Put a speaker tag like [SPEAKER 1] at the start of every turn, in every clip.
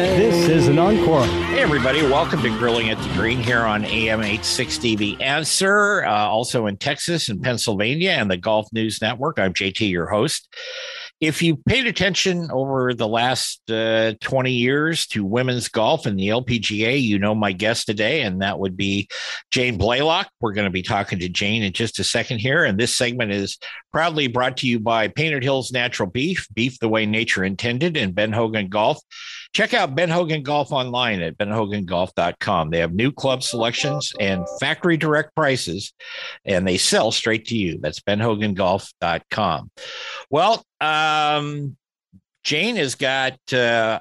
[SPEAKER 1] This is an encore.
[SPEAKER 2] Hey, everybody. Welcome to Grilling at the Green here on AM 860 The Answer, uh, also in Texas and Pennsylvania and the Golf News Network. I'm JT, your host. If you paid attention over the last uh, 20 years to women's golf and the LPGA, you know my guest today, and that would be Jane Blalock. We're going to be talking to Jane in just a second here. And this segment is proudly brought to you by Painted Hills Natural Beef, beef the way nature intended, and Ben Hogan Golf. Check out Ben Hogan Golf online at benhogangolf.com. They have new club selections and factory direct prices, and they sell straight to you. That's benhogangolf.com. Well, um, Jane has got. Uh,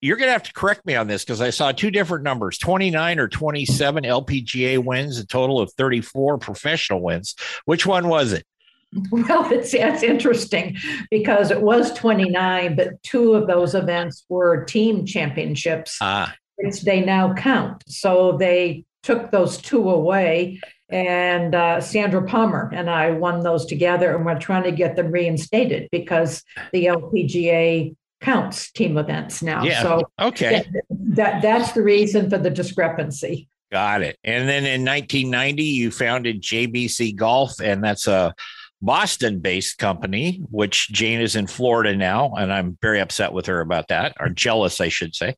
[SPEAKER 2] you're going to have to correct me on this because I saw two different numbers 29 or 27 LPGA wins, a total of 34 professional wins. Which one was it?
[SPEAKER 3] Well, it's, it's interesting because it was 29, but two of those events were team championships,
[SPEAKER 2] Ah,
[SPEAKER 3] which they now count. So they took those two away, and uh, Sandra Palmer and I won those together, and we're trying to get them reinstated because the LPGA counts team events now.
[SPEAKER 2] yeah.
[SPEAKER 3] So
[SPEAKER 2] okay.
[SPEAKER 3] that that's the reason for the discrepancy.
[SPEAKER 2] Got it. And then in 1990, you founded JBC Golf, and that's a Boston based company, which Jane is in Florida now. And I'm very upset with her about that, or jealous, I should say.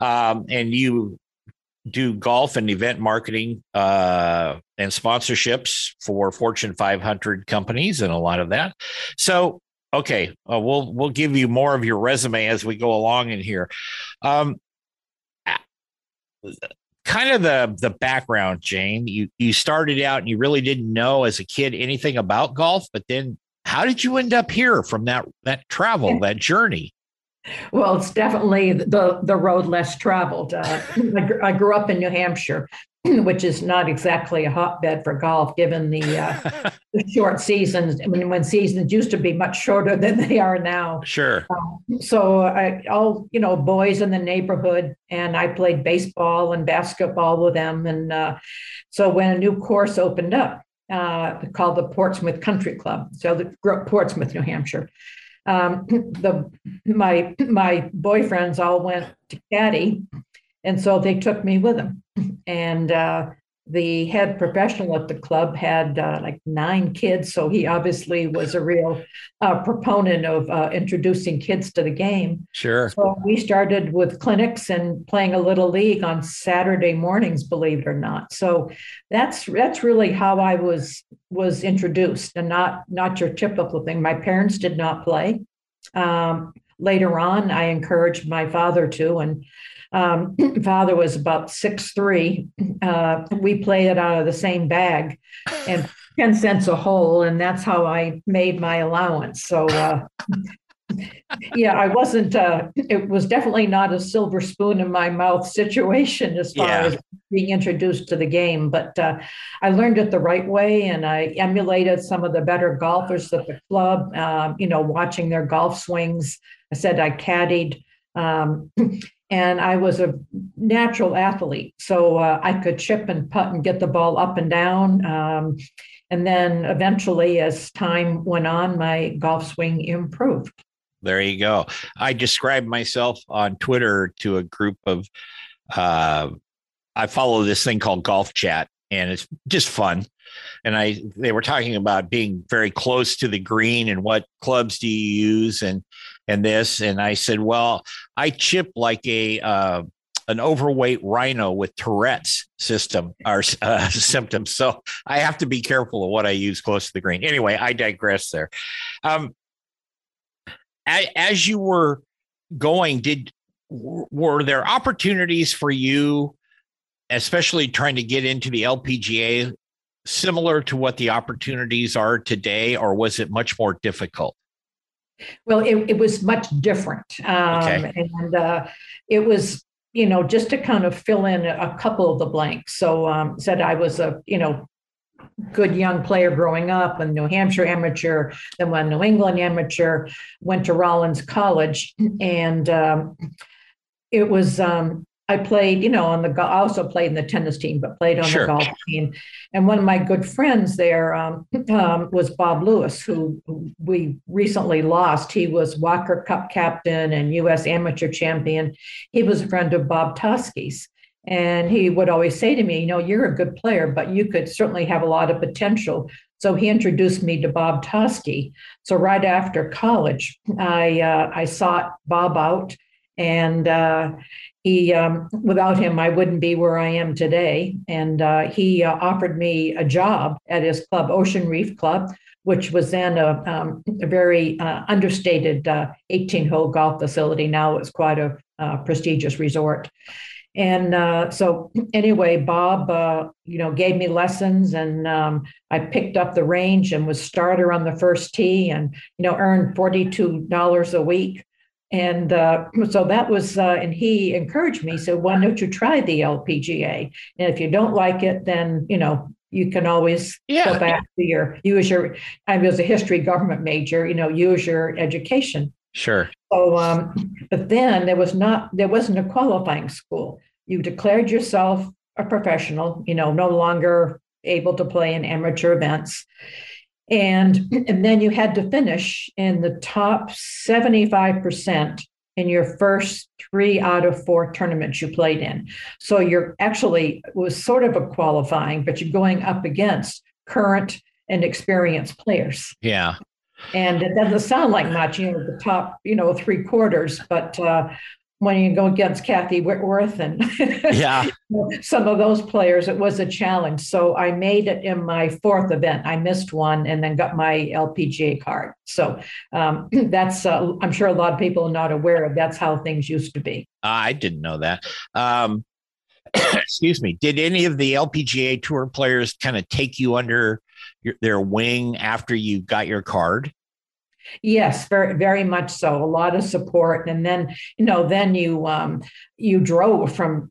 [SPEAKER 2] Um, and you do golf and event marketing uh, and sponsorships for Fortune 500 companies and a lot of that. So, okay, uh, we'll we'll give you more of your resume as we go along in here. Um, kind of the the background, Jane. You you started out and you really didn't know as a kid anything about golf, but then how did you end up here from that that travel, that journey?
[SPEAKER 3] Well, it's definitely the the road less traveled. Uh, I, I grew up in New Hampshire, which is not exactly a hotbed for golf, given the, uh, the short seasons. I mean, when seasons used to be much shorter than they are now.
[SPEAKER 2] Sure.
[SPEAKER 3] So I, all you know, boys in the neighborhood, and I played baseball and basketball with them. And uh, so when a new course opened up, uh, called the Portsmouth Country Club, so the Portsmouth, New Hampshire. Um, the my my boyfriends all went to caddy, and so they took me with them. And uh, the head professional at the club had uh, like nine kids, so he obviously was a real uh, proponent of uh, introducing kids to the game.
[SPEAKER 2] Sure.
[SPEAKER 3] So we started with clinics and playing a little league on Saturday mornings, believe it or not. So that's that's really how I was was introduced, and not not your typical thing. My parents did not play. Um, later on, I encouraged my father to, and um, father was about six three. Uh, we played it out of the same bag, and ten cents a hole, and that's how I made my allowance. So. Uh, yeah, I wasn't. Uh, it was definitely not a silver spoon in my mouth situation as far
[SPEAKER 2] Yeah.
[SPEAKER 3] as being introduced to the game. But uh, I learned it the right way, and I emulated some of the better golfers at the club. Um, you know, watching their golf swings. I said I caddied, um, and I was a natural athlete, so uh, I could chip and putt and get the ball up and down. Um, and then eventually, as time went on, my golf swing improved.
[SPEAKER 2] There you go. I described myself on Twitter to a group of uh I follow this thing called golf chat and it's just fun. And I they were talking about being very close to the green and what clubs do you use and and this. And I said, well, I chip like a, uh, an overweight rhino with Tourette's system or uh, symptoms. So I have to be careful of what I use close to the green. Anyway, I digress there. Um, as you were going, did were there opportunities for you, especially trying to get into the LPGA, similar to what the opportunities are today, or was it much more difficult?
[SPEAKER 3] Well, it, it was much different. Um, okay. And uh, it was, you know, just to kind of fill in a couple of the blanks. So um, said I was a, you know, good young player growing up and New Hampshire amateur, then went New England amateur, went to Rollins College. And um, it was um, I played, you know, on the I also played in the tennis team, but played on sure. the golf team. And one of my good friends there um, um, was Bob Lewis, who we recently lost. He was Walker Cup captain and U.S. amateur champion. He was a friend of Bob Toski's. And he would always say to me, you know, you're a good player, but you could certainly have a lot of potential. So he introduced me to Bob Toski. So right after college, I uh, I sought Bob out and uh, he um, without him i wouldn't be where i am today. And uh, he uh, offered me a job at his club ocean reef club which was then a, um, a very uh, understated 18 uh, hole golf facility. Now it's quite a uh, prestigious resort. And uh, so anyway bob you know gave me lessons and um, i picked up the range and was starter on the first tee and you know earned $42 a week and uh, so that was, uh, and he encouraged me. So why don't you try the LPGA? And if you don't like it, then you know you can always yeah. go back to your use your. I was a history government major. You know, use your education.
[SPEAKER 2] Sure.
[SPEAKER 3] So, um, but then there was not there wasn't a qualifying school. You declared yourself a professional. You know, no longer able to play in amateur events and, and then you had to finish in the top 75% in your first three out of four tournaments you played in. So you're actually was sort of a qualifying, but you're going up against current and experienced players.
[SPEAKER 2] Yeah.
[SPEAKER 3] And it doesn't sound like much, you know, the top, you know, three quarters, but uh, when you go against Kathy Whitworth and
[SPEAKER 2] yeah,
[SPEAKER 3] some of those players, it was a challenge. So I made it in my fourth event. I missed one and then got my LPGA card. So um, that's uh, I'm sure a lot of people are not aware of. That's how things used to be.
[SPEAKER 2] I didn't know that. Um, excuse me. Did any of the LPGA tour players kind of take you under your, their wing after you got your card?
[SPEAKER 3] Yes, very very much so. A lot of support, and then you know, then you um, you drove from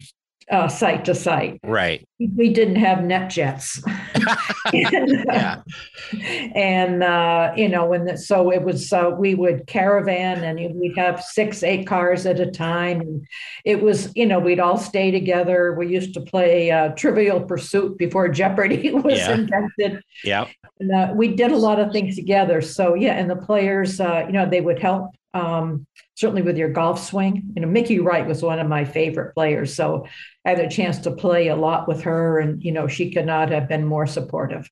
[SPEAKER 3] uh, site to site.
[SPEAKER 2] Right.
[SPEAKER 3] We didn't have NetJets. and, yeah. And, uh, you know, when the, so it was, uh, we would caravan and we'd have six, eight cars at a time. And it was, you know, we'd all stay together. We used to play uh, Trivial Pursuit before Jeopardy was yeah. invented.
[SPEAKER 2] Yeah.
[SPEAKER 3] And uh, we did a lot of things together. So, yeah. And the players, uh, you know, they would help um, certainly with your golf swing. You know, Mickey Wright was one of my favorite players. So I had a chance to play a lot with her, and, you know, she could not have been more supportive.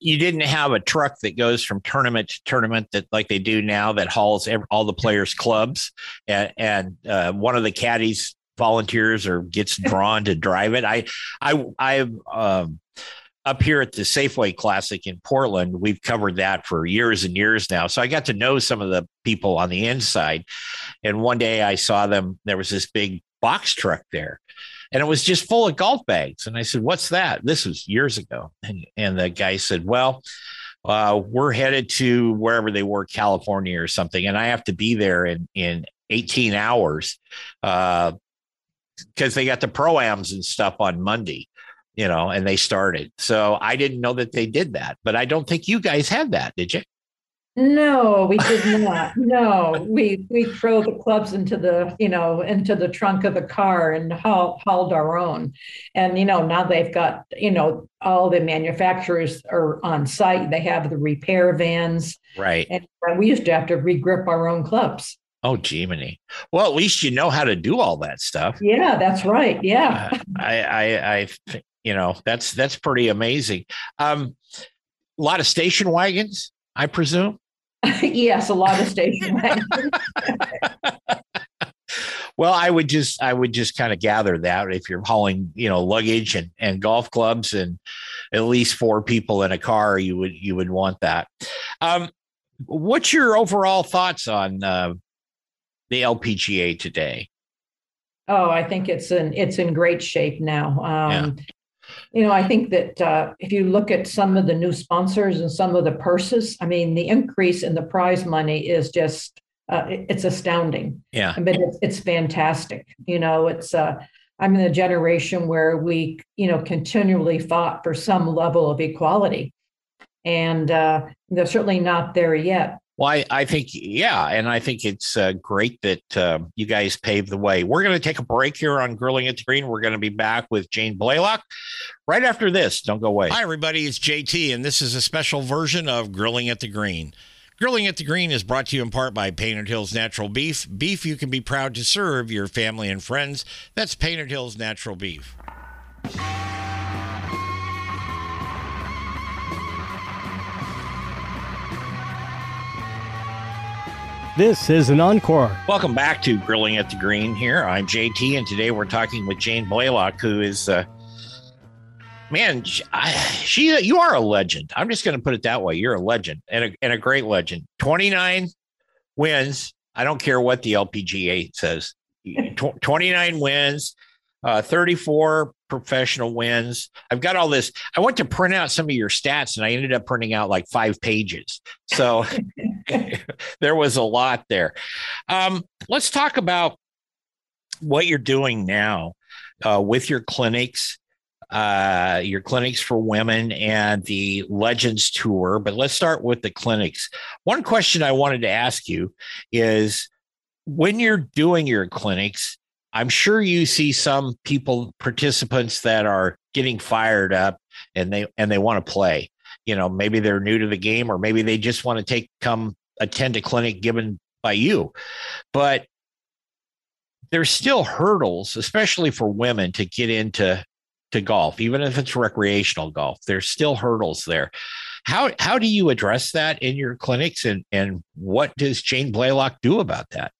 [SPEAKER 2] You didn't have a truck that goes from tournament to tournament that like they do now that hauls every, all the players' clubs, and, and uh, one of the caddies volunteers or gets drawn to drive it. I, I, I, um, up here at the Safeway Classic in Portland, we've covered that for years and years now. So I got to know some of the people on the inside. And one day I saw them, there was this big box truck there and it was just full of golf bags. And I said, What's that? This was years ago. And, and the guy said, Well, uh, we're headed to wherever they were, California or something. And I have to be there in, in 18 hours because uh, they got the proams and stuff on Monday you know, and they started. So I didn't know that they did that, but I don't think you guys had that, did you?
[SPEAKER 3] No, we did not. no, we we throw the clubs into the you know into the trunk of the car and haul, hauled our own, and you know now they've got you know all the manufacturers are on site. They have the repair vans,
[SPEAKER 2] right?
[SPEAKER 3] And we used to have to regrip our own clubs.
[SPEAKER 2] Oh, Jiminy. Well, at least you know how to do all that stuff.
[SPEAKER 3] Yeah, that's right. Yeah.
[SPEAKER 2] Uh, I, I, I, you know that's that's pretty amazing um a lot of station wagons i presume
[SPEAKER 3] yes, a lot of station wagons
[SPEAKER 2] well, I would just I would just kind of gather that if you're hauling, you know, luggage and, and golf clubs and at least four people in a car, you would you would want that. Um, what's your overall thoughts on uh, the LPGA today?
[SPEAKER 3] Oh, I think it's in it's in great shape now. Um, yeah. You know, I think that uh, if you look at some of the new sponsors and some of the purses, I mean, the increase in the prize money is just uh, it's astounding.
[SPEAKER 2] Yeah,
[SPEAKER 3] I mean, it's, it's fantastic. You know, it's uh, I'm in a generation where we, you know, continually fought for some level of equality, and uh, they're certainly not there yet.
[SPEAKER 2] Well, I, I think, yeah. And I think it's uh, great that uh, you guys paved the way. We're going to take a break here on Grilling at the Green. We're going to be back with Jane Blalock right after this. Don't go away. Hi, everybody. It's JT, and this is a special version of Grilling at the Green. Grilling at the Green is brought to you in part by Painted Hills Natural Beef. Beef you can be proud to serve your family and friends. That's Painted Hills Natural Beef.
[SPEAKER 1] This is an encore.
[SPEAKER 2] Welcome back to Grilling at the Green here. I'm JT, and today we're talking with Jane Blalock, who is, uh, man, she, I, she, you are a legend. I'm just going to put it that way. You're a legend and a, and a great legend. 29 wins. I don't care what the LPGA says. 29 wins, uh, 34 professional wins. I've got all this. I went to print out some of your stats and I ended up printing out like five pages. So there was a lot there. Um, let's talk about what you're doing now uh, with your clinics. Uh, your clinics for women and the Legends Tour. But let's start with the clinics. One question I wanted to ask you is when you're doing your clinics, I'm sure you see some people participants that are getting fired up and they and they want to play. You know, maybe they're new to the game or maybe they just want to take come attend a clinic given by you. But there's still hurdles, especially for women to get into to golf, even if it's recreational golf. There's still hurdles there. How how do you address that in your clinics and and what does Jane blalock do about that?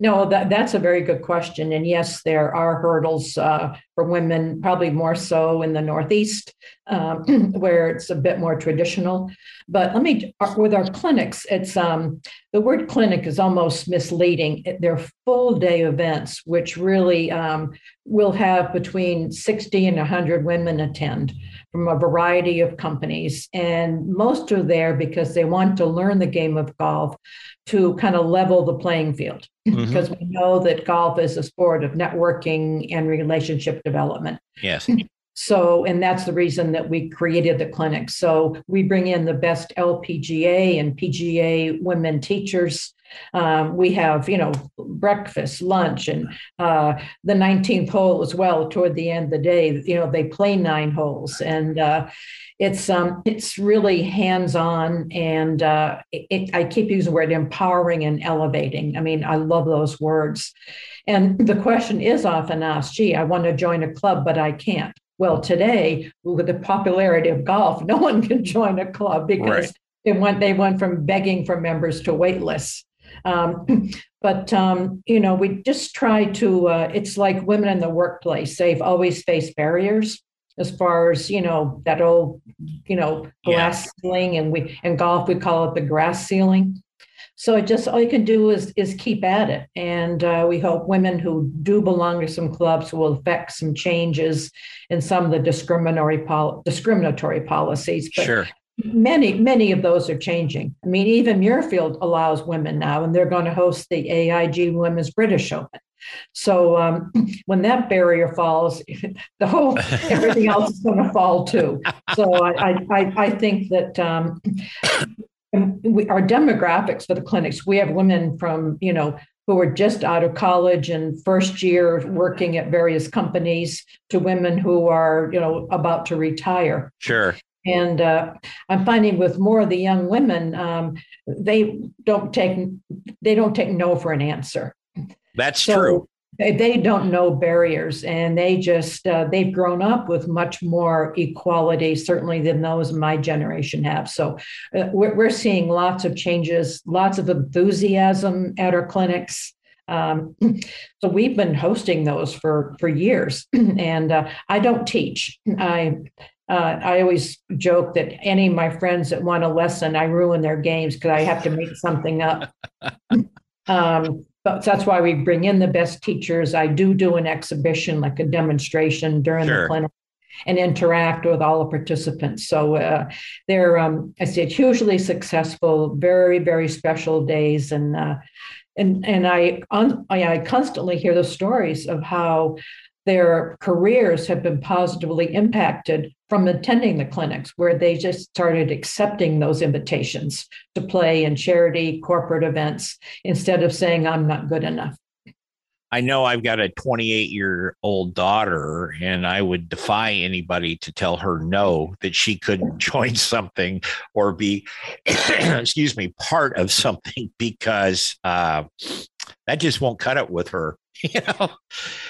[SPEAKER 3] No, that, that's a very good question. And yes, there are hurdles uh, for women, probably more so in the Northeast, um, where it's a bit more traditional. But let me, with our clinics, it's um, the word clinic is almost misleading. They're full day events, which really um, will have between 60 and 100 women attend from a variety of companies. And most are there because they want to learn the game of golf to kind of level the playing field. Mm-hmm. Because we know that golf is a sport of networking and relationship development.
[SPEAKER 2] Yes.
[SPEAKER 3] So, and that's the reason that we created the clinic. So, we bring in the best LPGA and PGA women teachers um, we have, you know, breakfast, lunch, and uh, the 19th hole as well. Toward the end of the day, you know, they play nine holes, and uh, it's um, it's really hands-on, and uh, it, I keep using the word empowering and elevating. I mean, I love those words. And the question is often asked, "Gee, I want to join a club, but I can't." Well, today, with the popularity of golf, no one can join a club because right. they went they went from begging for members to wait lists. Um, but um, you know, we just try to. Uh, it's like women in the workplace; they've always faced barriers as far as you know that old, you know, glass yeah. ceiling, and we in golf we call it the grass ceiling. So it just all you can do is is keep at it, and uh, we hope women who do belong to some clubs will affect some changes in some of the discriminatory pol- discriminatory policies.
[SPEAKER 2] But sure
[SPEAKER 3] many many of those are changing i mean even muirfield allows women now and they're going to host the aig women's british open so um, when that barrier falls the whole everything else is going to fall too. So i i, I think that um, we, our demographics for the clinics we have women from you know who are just out of college and first year working at various companies to women who are you know about to retire.
[SPEAKER 2] Sure.
[SPEAKER 3] And uh, I'm finding with more of the young women, um, they don't take they don't take no for an answer.
[SPEAKER 2] That's so, true.
[SPEAKER 3] they, don't know barriers and they just uh, they've grown up with much more equality certainly than those my generation have so uh, we're, we're seeing lots of changes lots of enthusiasm at our clinics um, so we've been hosting those for for years, and uh, I don't teach. I uh, I always joke that any of my friends that want a lesson, I ruin their games because I have to make something up. um, but that's why we bring in the best teachers. I do do an exhibition, like a demonstration during sure. the clinic, and interact with all the participants. So uh, they're, um, I say, it's hugely successful, very, very special days, and uh, and and I I constantly hear the stories of how their careers have been positively impacted from attending the clinics where they just started accepting those invitations to play in charity corporate events instead of saying i'm not good enough
[SPEAKER 2] I know I've got a 28 year old daughter, and I would defy anybody to tell her no that she couldn't join something or be, excuse me, part of something because uh, that just won't cut it with her. You know,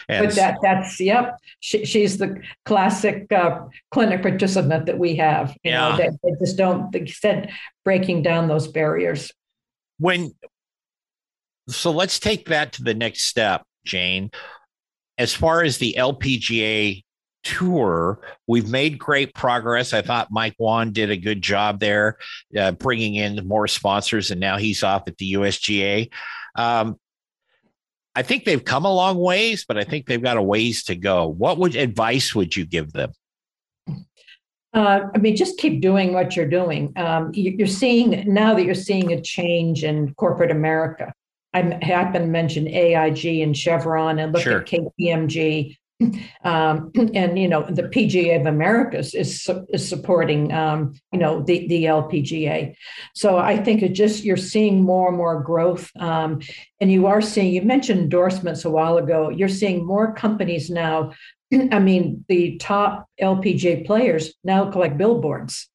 [SPEAKER 3] and but that that's yep. She, she's the classic uh, clinic participant that we have. You yeah, know, they, they just don't. They said breaking down those barriers.
[SPEAKER 2] When so let's take that to the next step Jane. As far as the LPGA tour, we've made great progress. I thought Mike Whan did a good job there, uh, bringing in more sponsors, and now he's off at the USGA. Um, I think they've come a long ways, but I think they've got a ways to go. What would advice would you give them?
[SPEAKER 3] Uh, I mean, just keep doing what you're doing. Um, you're seeing now that you're seeing a change in corporate America. I happen to mention AIG and Chevron and look sure. at KPMG. Um, and you know the PGA of America is is supporting um, you know the the LPGA, so I think it just you're seeing more and more growth, um, and you are seeing you mentioned endorsements a while ago. You're seeing more companies now. I mean, the top LPGA players now collect billboards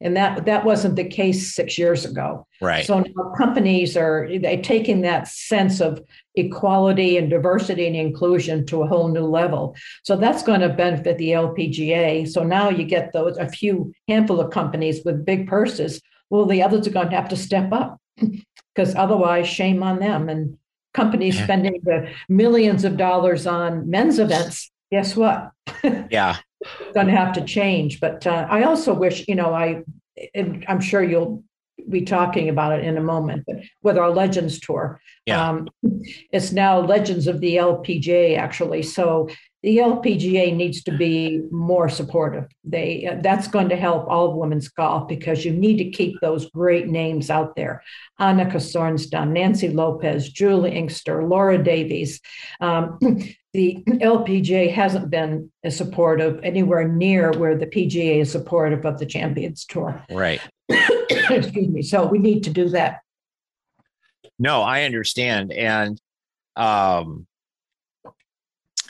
[SPEAKER 3] and that that wasn't the case six years ago.
[SPEAKER 2] Right.
[SPEAKER 3] So now companies are they taking that sense of equality and diversity and inclusion to a whole new level. So that's going to benefit the lpga so now you get those a few handful of companies with big purses. Well the others are going to have to step up because otherwise shame on them. And companies spending the millions of dollars on men's events guess what?
[SPEAKER 2] Yeah
[SPEAKER 3] going to have to change. But uh, I also wish, you know, I, I'm sure you'll be talking about it in a moment, but with our Legends tour, yeah. um, it's now Legends of the LPGA actually. So the LPGA needs to be more supportive. They uh, that's going to help all of women's golf because you need to keep those great names out there. Annika Sorenstam, Nancy Lopez, Juli Inkster, Laura Davies. Um, the LPGA hasn't been as supportive anywhere near where the PGA is supportive of the Champions Tour.
[SPEAKER 2] Right.
[SPEAKER 3] Excuse me. So we need to do that.
[SPEAKER 2] No, I understand, and um,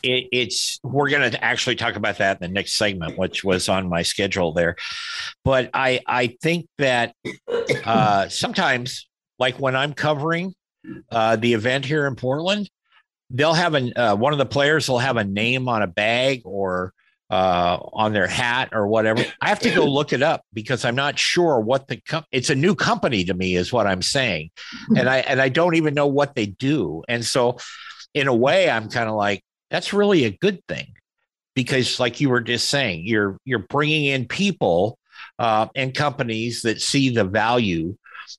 [SPEAKER 2] it, it's we're going to actually talk about that in the next segment, which was on my schedule there. But I I think that uh, sometimes, like when I'm covering uh, the event here in Portland, they'll have a uh, one of the players will have a name on a bag or uh, on their hat or whatever. I have to go look it up because I'm not sure what the com- it's a new company to me is what I'm saying, and I and I don't even know what they do. And so, in a way, I'm kind of like, that's really a good thing because like you were just saying you're you're bringing in people uh, and companies that see the value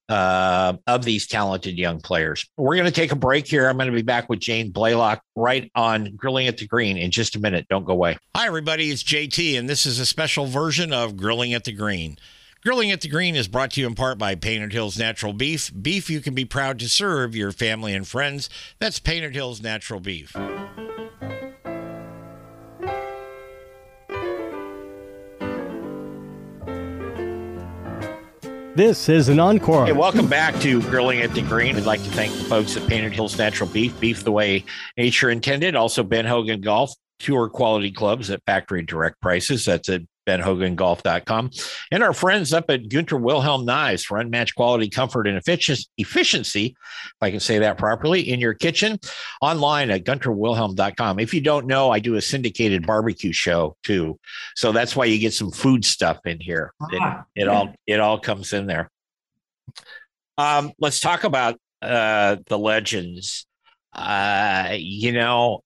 [SPEAKER 2] uh, of these talented young players. We're going to take a break here. I'm going to be back with Jane blalock right on Grilling at the Green in just a minute. Don't go away. Hi, everybody. It's JT, and this is a special version of Grilling at the Green. Grilling at the Green is brought to you in part by Painted Hills Natural Beef. Beef you can be proud to serve your family and friends. That's Painted Hills Natural Beef.
[SPEAKER 1] This is an encore.
[SPEAKER 2] Hey, welcome back to Grilling at the Green. We'd like to thank the folks at Painted Hills Natural Beef, beef the way nature intended. Also, Ben Hogan Golf, tour quality clubs at factory direct prices. That's at benhogangolf.com, and our friends up at Gunter Wilhelm Knives for unmatched quality, comfort, and efficiency, if I can say that properly, in your kitchen, online at gunterwilhelm.com. If you don't know, I do a syndicated barbecue show too. So that's why you get some food stuff in here. It, ah, it all it all comes in there. Um, let's talk about uh, the legends. Uh, you know,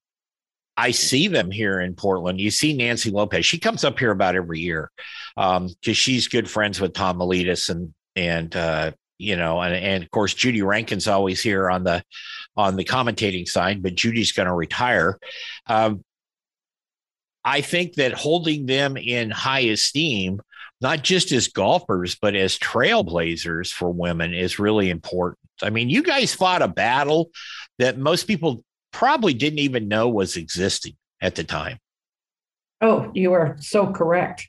[SPEAKER 2] I see them here in Portland. You see Nancy Lopez. She comes up here about every year because um, she's good friends with Tom Maletis and and uh, you know, and, and of course Judy Rankin's always here on the on the commentating side, but Judy's going to retire. Um, I think that holding them in high esteem, not just as golfers, but as trailblazers for women, is really important. I mean, you guys fought a battle that most people probably didn't even know was existing at the time.
[SPEAKER 3] Oh, you are so correct.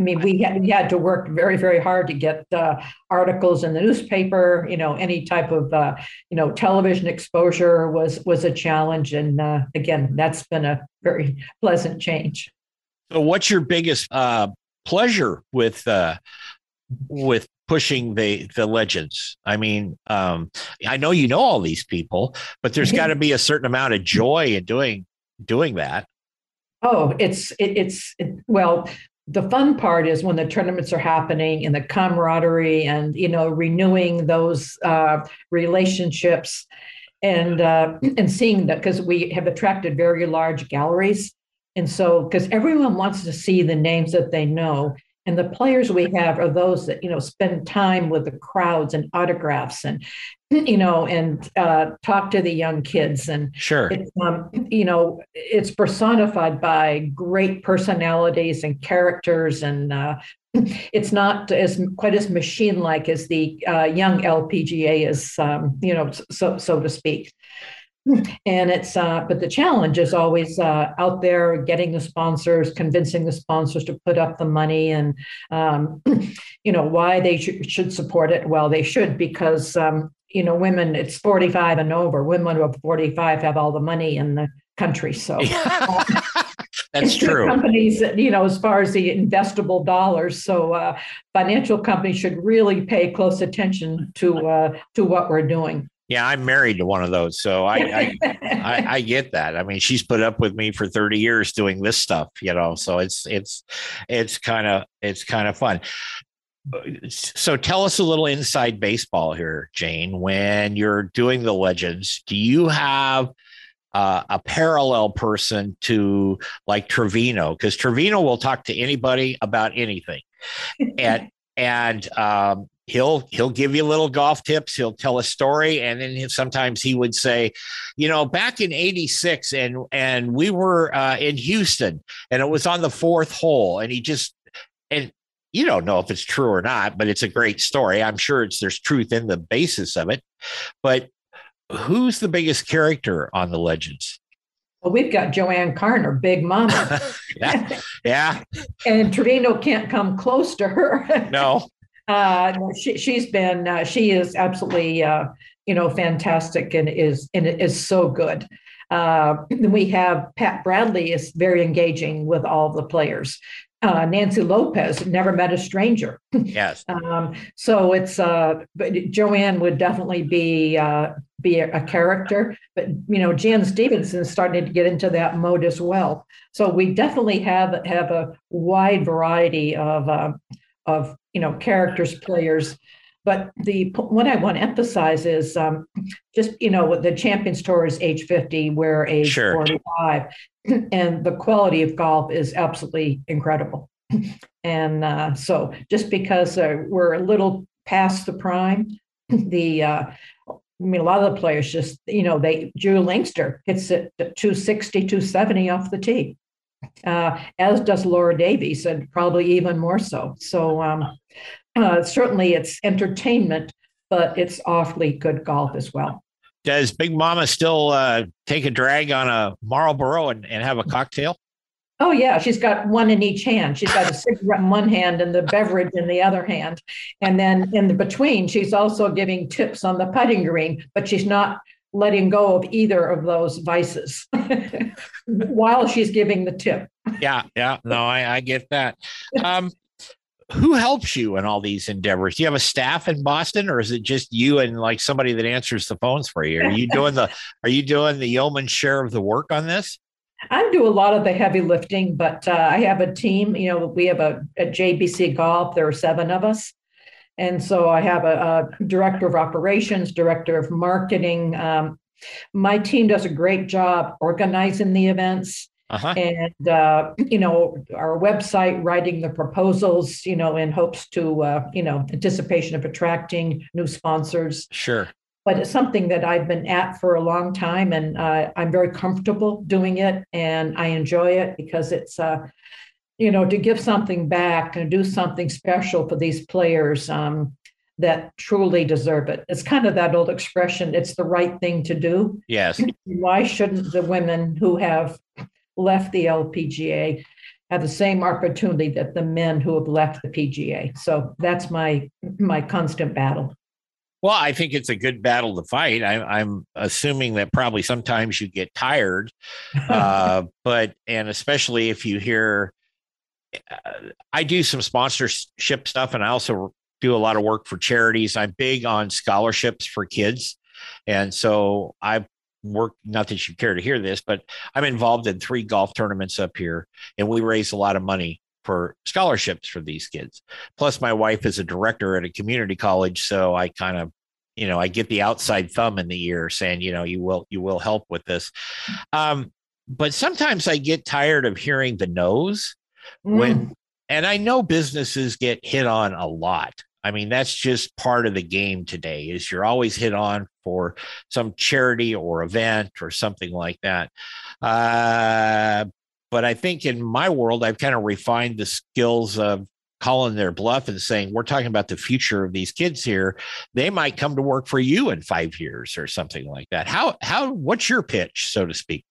[SPEAKER 3] I mean, we had, we had to work very, very hard to get uh, articles in the newspaper. You know, any type of uh, you know television exposure was was a challenge, and uh, again, that's been a very pleasant change.
[SPEAKER 2] So, what's your biggest uh, pleasure with uh, with pushing the the legends. I mean, um, I know you know all these people, but there's got to be a certain amount of joy in doing doing that.
[SPEAKER 3] Oh, it's it, it's it, well. The fun part is when the tournaments are happening and the camaraderie and you know renewing those uh, relationships and uh, and seeing that because we have attracted very large galleries and so because everyone wants to see the names that they know and the players we have are those that you know spend time with the crowds and autographs and you know and uh, talk to the young kids. And
[SPEAKER 2] sure.
[SPEAKER 3] it's, um, you know it's personified by great personalities and characters. And uh, it's not as quite as machine like as the uh, young LPGA is um, you know so so to speak and it's uh, but the challenge is always uh, out there getting the sponsors convincing the sponsors to put up the money and um, you know why they sh- should support it. Well they should because um, you know women it's 45 and over. Women who are 45 have all the money in the country. So uh,
[SPEAKER 2] That's true.
[SPEAKER 3] Companies, you know, as far as the investable dollars, so uh, financial companies should really pay close attention to uh, to what we're doing.
[SPEAKER 2] Yeah, I'm married to one of those, so I I, I I, get that. I mean, she's put up with me for 30 years doing this stuff, you know. So it's it's it's kind of it's kind of fun. So tell us a little inside baseball here, Jane. When you're doing the legends, do you have uh, a parallel person to like Trevino? Because Trevino will talk to anybody about anything, and and um, he'll he'll give you little golf tips he'll tell a story and then sometimes he would say you know back in 86 and and we were uh, in houston and it was on the fourth hole and he just and you don't know if it's true or not but it's a great story i'm sure it's there's truth in the basis of it but who's the biggest character on the legends
[SPEAKER 3] well, we've got JoAnne Carner, Big Mama.
[SPEAKER 2] yeah. Yeah.
[SPEAKER 3] and Trevino can't come close to her.
[SPEAKER 2] no.
[SPEAKER 3] Uh, she, she's been, uh, she is absolutely, uh, you know, fantastic and is and is so good. Uh, we have Pat Bradley is very engaging with all the players. Uh, Nancy Lopez never met a stranger.
[SPEAKER 2] Yes.
[SPEAKER 3] um, so it's uh, but JoAnne would definitely be uh, be a, a, character, but you know Jan Stephenson starting to get into that mode as well. So we definitely have have a wide variety of uh, of you know characters, players. But the what I want to emphasize is um, just you know the Champions Tour is age fifty, we're age sure. forty five, and the quality of golf is absolutely incredible. And uh, so just because uh, we're a little past the prime, the uh, I mean, a lot of the players just, you know, they, Juli Inkster hits it 260, 270 off the tee uh, as does Laura Davies, and probably even more so. So um, uh, certainly it's entertainment, but it's awfully good golf as well.
[SPEAKER 2] Does Big Mama still uh, take a drag on a Marlboro and, and have a cocktail?
[SPEAKER 3] Oh yeah, she's got one in each hand. She's got a cigarette in one hand and the beverage in the other hand, and then in the between, she's also giving tips on the putting green. But she's not letting go of either of those vices while she's giving the tip.
[SPEAKER 2] Yeah, yeah. No, I, I get that. Um, who helps you in all these endeavors? Do you have a staff in Boston, or is it just you and like somebody that answers the phones for you? Are you doing the Are you doing the yeoman share of the work on this?
[SPEAKER 3] I do a lot of the heavy lifting, but uh, I have a team. You know, we have a at JBC Golf. There are seven of us, and so I have a, a director of operations, director of marketing. Um, my team does a great job organizing the events. Uh-huh. And uh, you know our website, writing the proposals, you know, in hopes to uh, you know anticipation of attracting new sponsors.
[SPEAKER 2] Sure.
[SPEAKER 3] But it's something that I've been at for a long time, and uh, I'm very comfortable doing it, and I enjoy it because it's uh, you know to give something back and do something special for these players. Um, that truly deserve it. It's kind of that old expression, it's the right thing to do.
[SPEAKER 2] Yes.
[SPEAKER 3] Why shouldn't the women who have left the LPGA have the same opportunity that the men who have left the PGA. So that's my my constant battle.
[SPEAKER 2] Well, I think it's a good battle to fight. I, am assuming that probably sometimes you get tired, uh, but and especially if you hear, I do some sponsorship stuff, and I also do a lot of work for charities. I'm big on scholarships for kids, and so I work not that you care to hear this but i'm involved in three golf tournaments up here and we raise a lot of money for scholarships for these kids plus my wife is a director at a community college so i kind of you know i get the outside thumb in the ear saying you know you will you will help with this um, but sometimes i get tired of hearing the no's mm. when and i know businesses get hit on a lot I mean, that's just part of the game today is you're always hit on for some charity or event or something like that. Uh, but I think in my world, I've kind of refined the skills of calling their bluff and saying, we're talking about the future of these kids here. They might come to work for you in five years or something like that. How, how, what's your pitch, so to speak?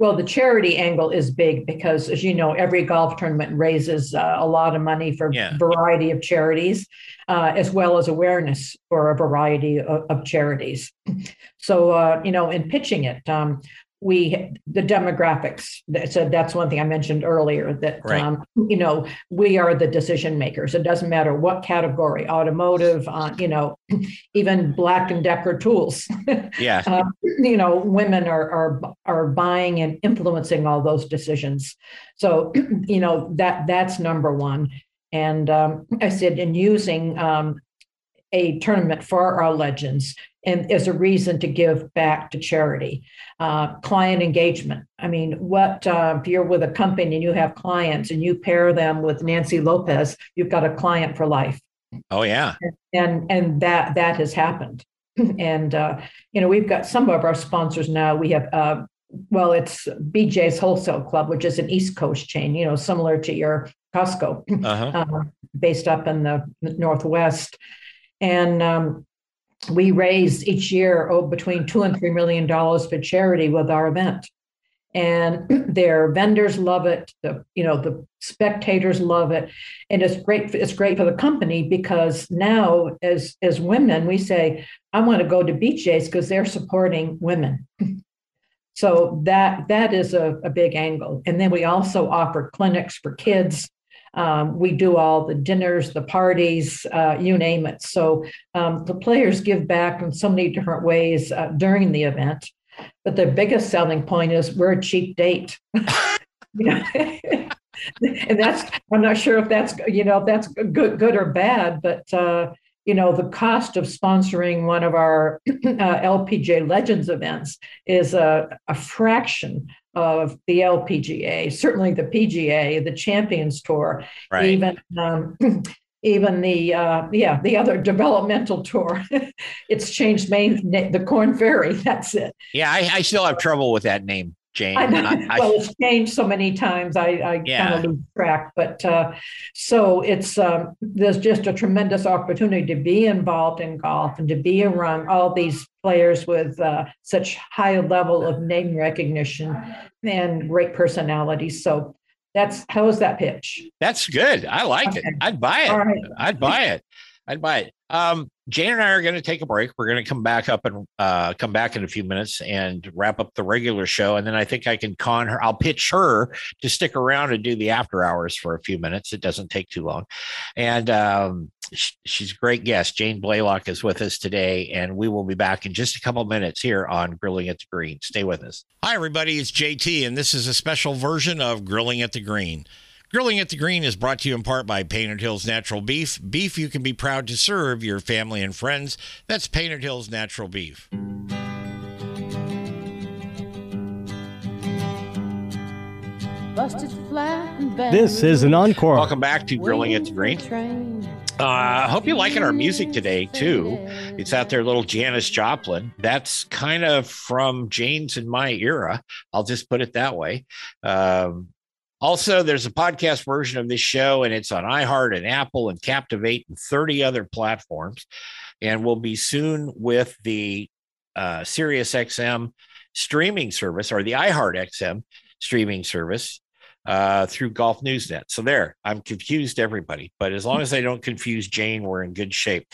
[SPEAKER 3] Well, the charity angle is big because, as you know, every golf tournament raises uh, a lot of money for yeah. a variety of charities, uh, as well as awareness for a variety of, of charities. So, uh, you know, in pitching it, um, we the demographics so that's one thing i mentioned earlier that right. um, you know we are the decision makers. It doesn't matter what category automotive uh, you know even black and decker tools.
[SPEAKER 2] Yeah. Uh,
[SPEAKER 3] you know women are are are buying and influencing all those decisions. So you know that that's number one. And um, i said in using um, a tournament for our legends and as a reason to give back to charity. Uh, client engagement. I mean, what uh, if you're with a company and you have clients and you pair them with Nancy Lopez, you've got a client for life.
[SPEAKER 2] Oh yeah,
[SPEAKER 3] and and that that has happened. and uh, you know, we've got some of our sponsors now. We have. Uh, well, it's BJ's Wholesale Club, which is an East Coast chain, you know, similar to your Costco, uh-huh. Uh, based up in the Northwest. And um, we raise each year oh, between two and three million dollars for charity with our event. And their vendors love it the you know the spectators love it. And it's great it's great for the company because now as as women we say i want to go to BJ's because they're supporting women. So that that is a, a big angle. And then we also offer clinics for kids um, we do all the dinners, the parties, uh, you name it. So um, the players give back in so many different ways uh, during the event. But the biggest selling point is we're a cheap date. and that's I'm not sure if that's you know if that's good good or bad, but uh, you know the cost of sponsoring one of our uh, LPGA Legends events is a, a fraction of the LPGA, certainly the PGA, the Champions Tour, right. even um, even the uh, yeah the other developmental tour. it's changed main the Corn Ferry. That's it.
[SPEAKER 2] Yeah, I, I still have trouble with that name. Jane. I
[SPEAKER 3] I, well, it's changed so many times. I, I yeah. kind of lose track. But uh, so it's um, there's just a tremendous opportunity to be involved in golf and to be around all these players with uh, such high level of name recognition and great personalities. So that's how is that pitch?
[SPEAKER 2] That's good. I like okay. it. I'd buy it. Right. I'd buy it. I'd buy it. Um, Jane and I are going to take a break. We're going to come back up and uh, come back in a few minutes and wrap up the regular show. And then I think I can con her. I'll pitch her to stick around and do the after hours for a few minutes. It doesn't take too long. And um, she's a great guest. Jane Blalock is with us today, and we will be back in just a couple minutes here on Grilling at the Green. Stay with us. Hi, everybody. It's JT, and this is a special version of Grilling at the Green. Grilling at the Green is brought to you in part by Painted Hills Natural Beef. Beef you can be proud to serve your family and friends. That's Painted Hills Natural Beef.
[SPEAKER 1] This is an encore.
[SPEAKER 2] Welcome back to Grilling at the Green. Uh, I hope you're liking our music today, too. It's out there, little Janis Joplin. That's kind of from Jane's and my era. I'll just put it that way. Um, also, there's a podcast version of this show, and it's on iHeart and Apple and Captivate and 30 other platforms. And we'll be soon with the uh, Sirius XM streaming service or the iHeart XM streaming service uh, through Golf Newsnet. So there, I'm confused everybody, but as long as I don't confuse Jane, we're in good shape.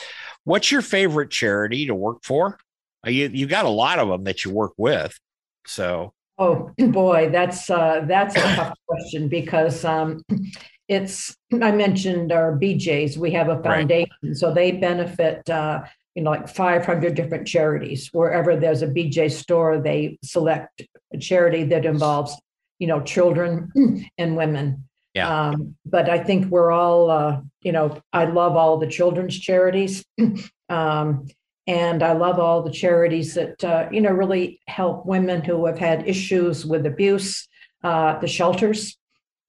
[SPEAKER 2] What's your favorite charity to work for? Uh, you you got a lot of them that you work with, so
[SPEAKER 3] Oh boy, that's uh, that's a tough question because um, it's. I mentioned our BJ's. We have a foundation, right. so they benefit. Uh, you know, like 500 different charities. Wherever there's a BJ store, they select a charity that involves, you know, children and women.
[SPEAKER 2] Yeah. Um,
[SPEAKER 3] but I think we're all, uh, you know, I love all the children's charities. um, and I love all the charities that, uh, you know, really help women who have had issues with abuse, uh, the shelters.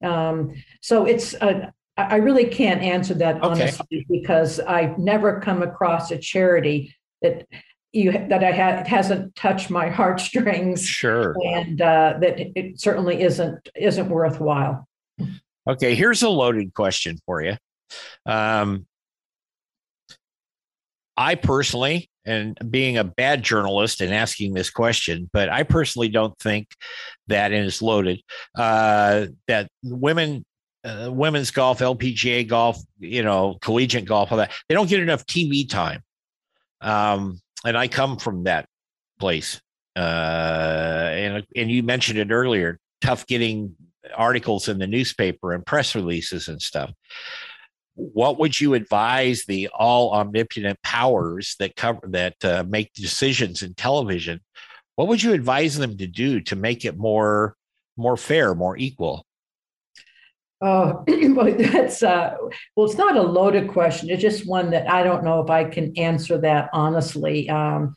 [SPEAKER 3] Um, so it's, a, I really can't answer that okay. honestly because I've never come across a charity that you that I had hasn't touched my heartstrings.
[SPEAKER 2] Sure,
[SPEAKER 3] and uh, that it certainly isn't isn't worthwhile.
[SPEAKER 2] Okay, here's a loaded question for you. Um, I personally, and being a bad journalist and asking this question, but I personally don't think that, and it's loaded, uh, that women, uh, women's golf, LPGA golf, you know, collegiate golf, all that, they don't get enough TV time. Um, and I come from that place. Uh, and, and you mentioned it earlier, tough getting articles in the newspaper and press releases and stuff what would you advise the all omnipotent powers that cover that uh, make decisions in television what would you advise them to do to make it more more fair more equal
[SPEAKER 3] Oh, well, that's uh, well, it's not a loaded question. It's just one that I don't know if I can answer that honestly. Um,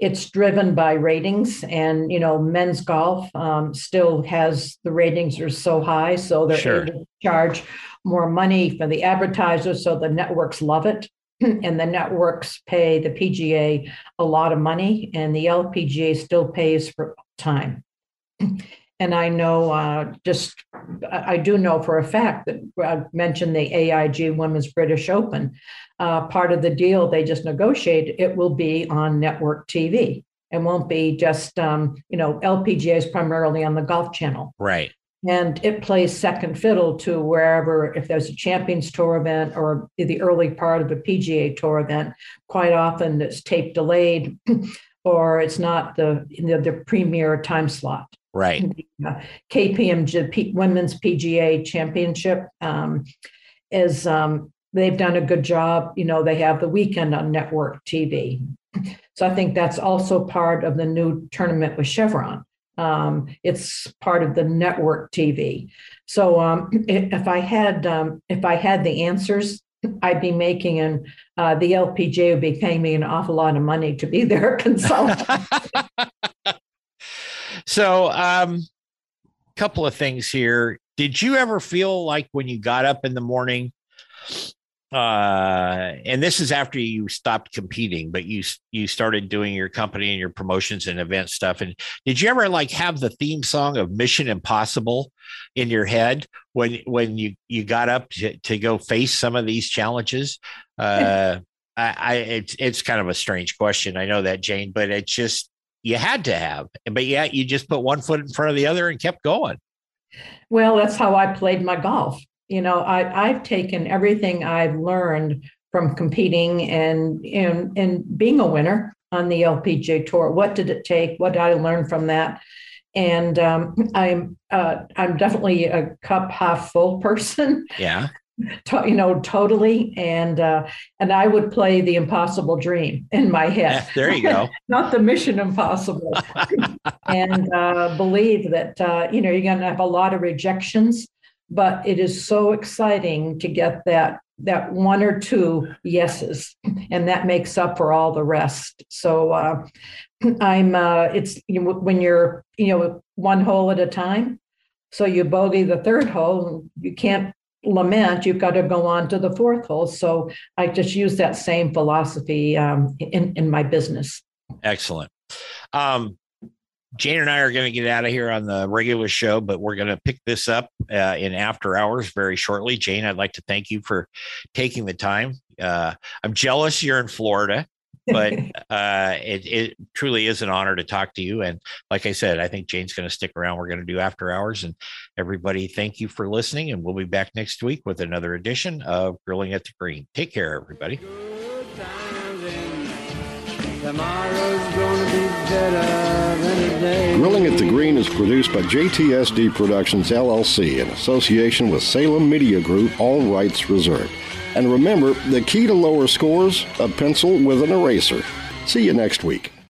[SPEAKER 3] it's driven by ratings, and you know, men's golf um, still has the ratings are so high, so they're sure. able to charge more money for the advertisers, so the networks love it. and the networks pay the PGA a lot of money, and the LPGA still pays for time. And I know uh, just, I do know for a fact that I mentioned the AIG Women's British Open. Uh, part of the deal they just negotiated, it will be on network TV. It won't be just, um, you know, LPGA is primarily on the Golf Channel.
[SPEAKER 2] Right
[SPEAKER 3] and it plays second fiddle to wherever if there's a champions tour event or the early part of a pga tour event quite often it's tape delayed or it's not the the, the premier time slot.
[SPEAKER 2] Right.
[SPEAKER 3] Kpmg P, women's pga championship um, is um, they've done a good job. You know they have the weekend on network tv so i think that's also part of the new tournament with chevron um, it's part of the network TV. So um, if I had um, if I had the answers, I'd be making and uh, the LPGA would be paying me an awful lot of money to be their consultant.
[SPEAKER 2] so, a um, couple of things here. Did you ever feel like when you got up in the morning uh and this is after you stopped competing but you you started doing your company and your promotions and event stuff. And did you ever like have the theme song of mission impossible in your head when when you you got up to, to go face some of these challenges? Uh I, I it's it's kind of a strange question i know that jane but it's just you had to have. But yeah you just put one foot in front of the other and kept going.
[SPEAKER 3] Well that's how i played my golf you know I, i've taken everything i've learned from competing and and and being a winner on the LPGA tour. What did it take? What did I learn from that? And um, I'm uh, I'm definitely a cup half full person.
[SPEAKER 2] Yeah.
[SPEAKER 3] To, you know, totally, and uh, and I would play the impossible dream in my head.
[SPEAKER 2] Yeah, there you go.
[SPEAKER 3] Not the Mission Impossible, and uh, believe that uh, you know you're going to have a lot of rejections, but it is so exciting to get that that one or two yeses, and that makes up for all the rest. So uh, I'm uh, it's you know, when you're you know one hole at a time. So you bogey the third hole, you can't lament. You've got to go on to the fourth hole. So I just use that same philosophy um, in in my business.
[SPEAKER 2] Excellent. Um, Jane and I are going to get out of here on the regular show, but we're going to pick this up uh, in after hours very shortly. Jane, I'd like to thank you for taking the time. Uh, I'm jealous you're in Florida, but uh, it, it, truly is an honor to talk to you. And like I said, I think Jane's going to stick around. We're going to do after hours. And everybody, thank you for listening. And we'll be back next week with another edition of Grilling at the Green. Take care, everybody.
[SPEAKER 4] Tomorrow's gonna be better than today. Grilling at the Green is produced by JTSD Productions LLC in association with Salem Media Group, all rights reserved. And remember, the key to lower scores, a pencil with an eraser. See you next week.